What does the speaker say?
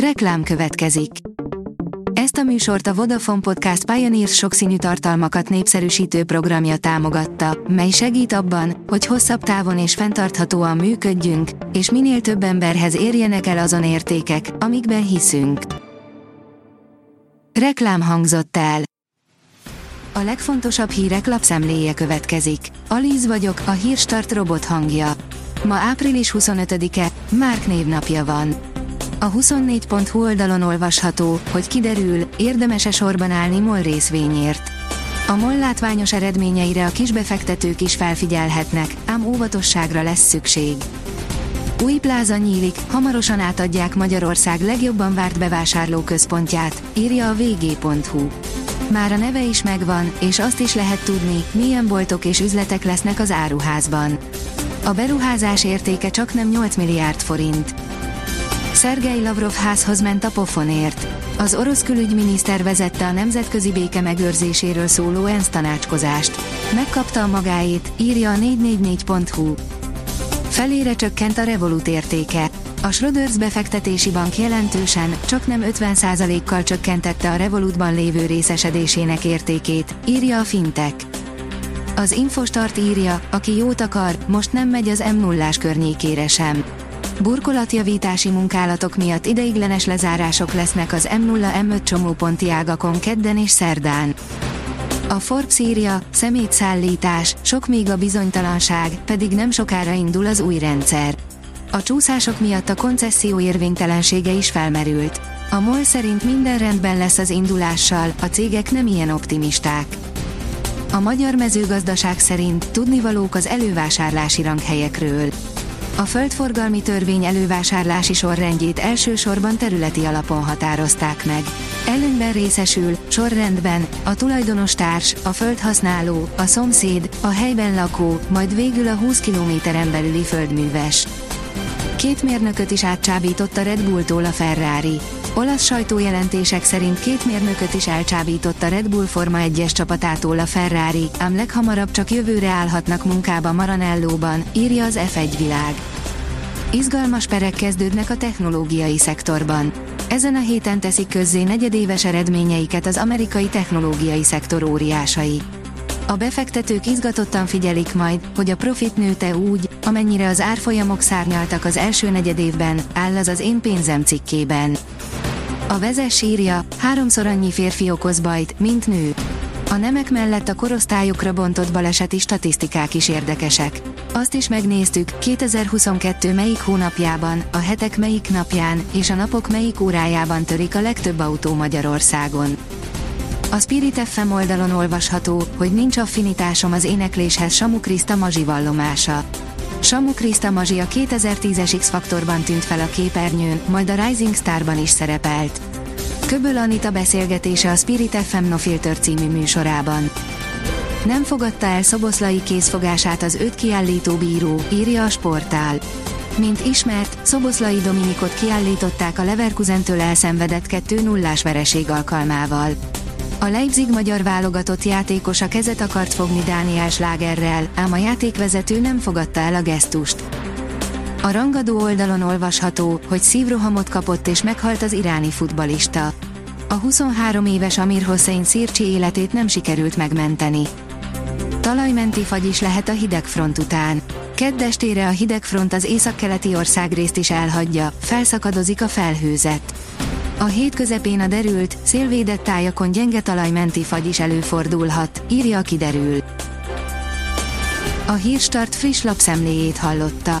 Reklám következik. Ezt a műsort a Vodafone Podcast Pioneers sokszínű tartalmakat népszerűsítő programja támogatta, mely segít abban, hogy hosszabb távon és fenntarthatóan működjünk, és minél több emberhez érjenek el azon értékek, amikben hiszünk. Reklám hangzott el. A legfontosabb hírek lapszemléje következik. Alíz vagyok, a hírstart robot hangja. Ma április 25-e, Márk névnapja van. A 24.hu oldalon olvasható, hogy kiderül, érdemes-e sorban állni MOL részvényért. A MOL látványos eredményeire a kisbefektetők is felfigyelhetnek, ám óvatosságra lesz szükség. Új pláza nyílik, hamarosan átadják Magyarország legjobban várt bevásárlóközpontját, írja a vg.hu. Már a neve is megvan, és azt is lehet tudni, milyen boltok és üzletek lesznek az áruházban. A beruházás értéke csak nem 8 milliárd forint. Szergei Lavrov házhoz ment a pofonért. Az orosz külügyminiszter vezette a nemzetközi béke megőrzéséről szóló ENSZ tanácskozást. Megkapta a magáét, írja a 444.hu. Felére csökkent a Revolut értéke. A Schroders befektetési bank jelentősen, csak nem 50%-kal csökkentette a Revolutban lévő részesedésének értékét, írja a Fintech. Az Infostart írja, aki jót akar, most nem megy az m 0 környékére sem. Burkolatjavítási munkálatok miatt ideiglenes lezárások lesznek az M0-M5 csomóponti ágakon kedden és szerdán. A Forbes írja, szemétszállítás, sok még a bizonytalanság, pedig nem sokára indul az új rendszer. A csúszások miatt a koncesszió érvénytelensége is felmerült. A MOL szerint minden rendben lesz az indulással, a cégek nem ilyen optimisták. A magyar mezőgazdaság szerint tudnivalók az elővásárlási ranghelyekről. A földforgalmi törvény elővásárlási sorrendjét elsősorban területi alapon határozták meg. Előnyben részesül, sorrendben, a tulajdonos társ, a földhasználó, a szomszéd, a helyben lakó, majd végül a 20 kilométeren belüli földműves. Két mérnököt is átcsábított a Red Bulltól a Ferrari. Olasz sajtójelentések szerint két mérnököt is elcsábított a Red Bull Forma 1-es csapatától a Ferrari, ám leghamarabb csak jövőre állhatnak munkába Maranellóban, írja az F1 világ. Izgalmas perek kezdődnek a technológiai szektorban. Ezen a héten teszik közzé negyedéves eredményeiket az amerikai technológiai szektor óriásai. A befektetők izgatottan figyelik majd, hogy a profit nőte úgy, amennyire az árfolyamok szárnyaltak az első negyedévben, áll az az én pénzem cikkében. A vezes írja, háromszor annyi férfi okoz bajt, mint nő. A nemek mellett a korosztályokra bontott baleseti statisztikák is érdekesek. Azt is megnéztük, 2022 melyik hónapjában, a hetek melyik napján, és a napok melyik órájában törik a legtöbb autó Magyarországon. A Spirit FM oldalon olvasható, hogy nincs affinitásom az énekléshez Samu Kriszta Mazsi vallomása. Samu Kriszta Mazsi a 2010-es X-faktorban tűnt fel a képernyőn, majd a Rising Starban is szerepelt. Köböl Anita beszélgetése a Spirit FM No Filter című műsorában. Nem fogadta el Szoboszlai készfogását az öt kiállító bíró, írja a sportál. Mint ismert, Szoboszlai Dominikot kiállították a Leverkusentől elszenvedett 2-0-ás vereség alkalmával. A Leipzig magyar válogatott játékosa kezet akart fogni Dániel Slágerrel, ám a játékvezető nem fogadta el a gesztust. A rangadó oldalon olvasható, hogy szívrohamot kapott és meghalt az iráni futbalista. A 23 éves Amir Hossein Szircsi életét nem sikerült megmenteni. Talajmenti fagy is lehet a hidegfront után. Keddestére a hidegfront az északkeleti országrészt is elhagyja, felszakadozik a felhőzet. A hét közepén a derült, szélvédett tájakon gyenge talajmenti fagy is előfordulhat, írja a kiderül. A Hírstart friss lapszemléjét hallotta.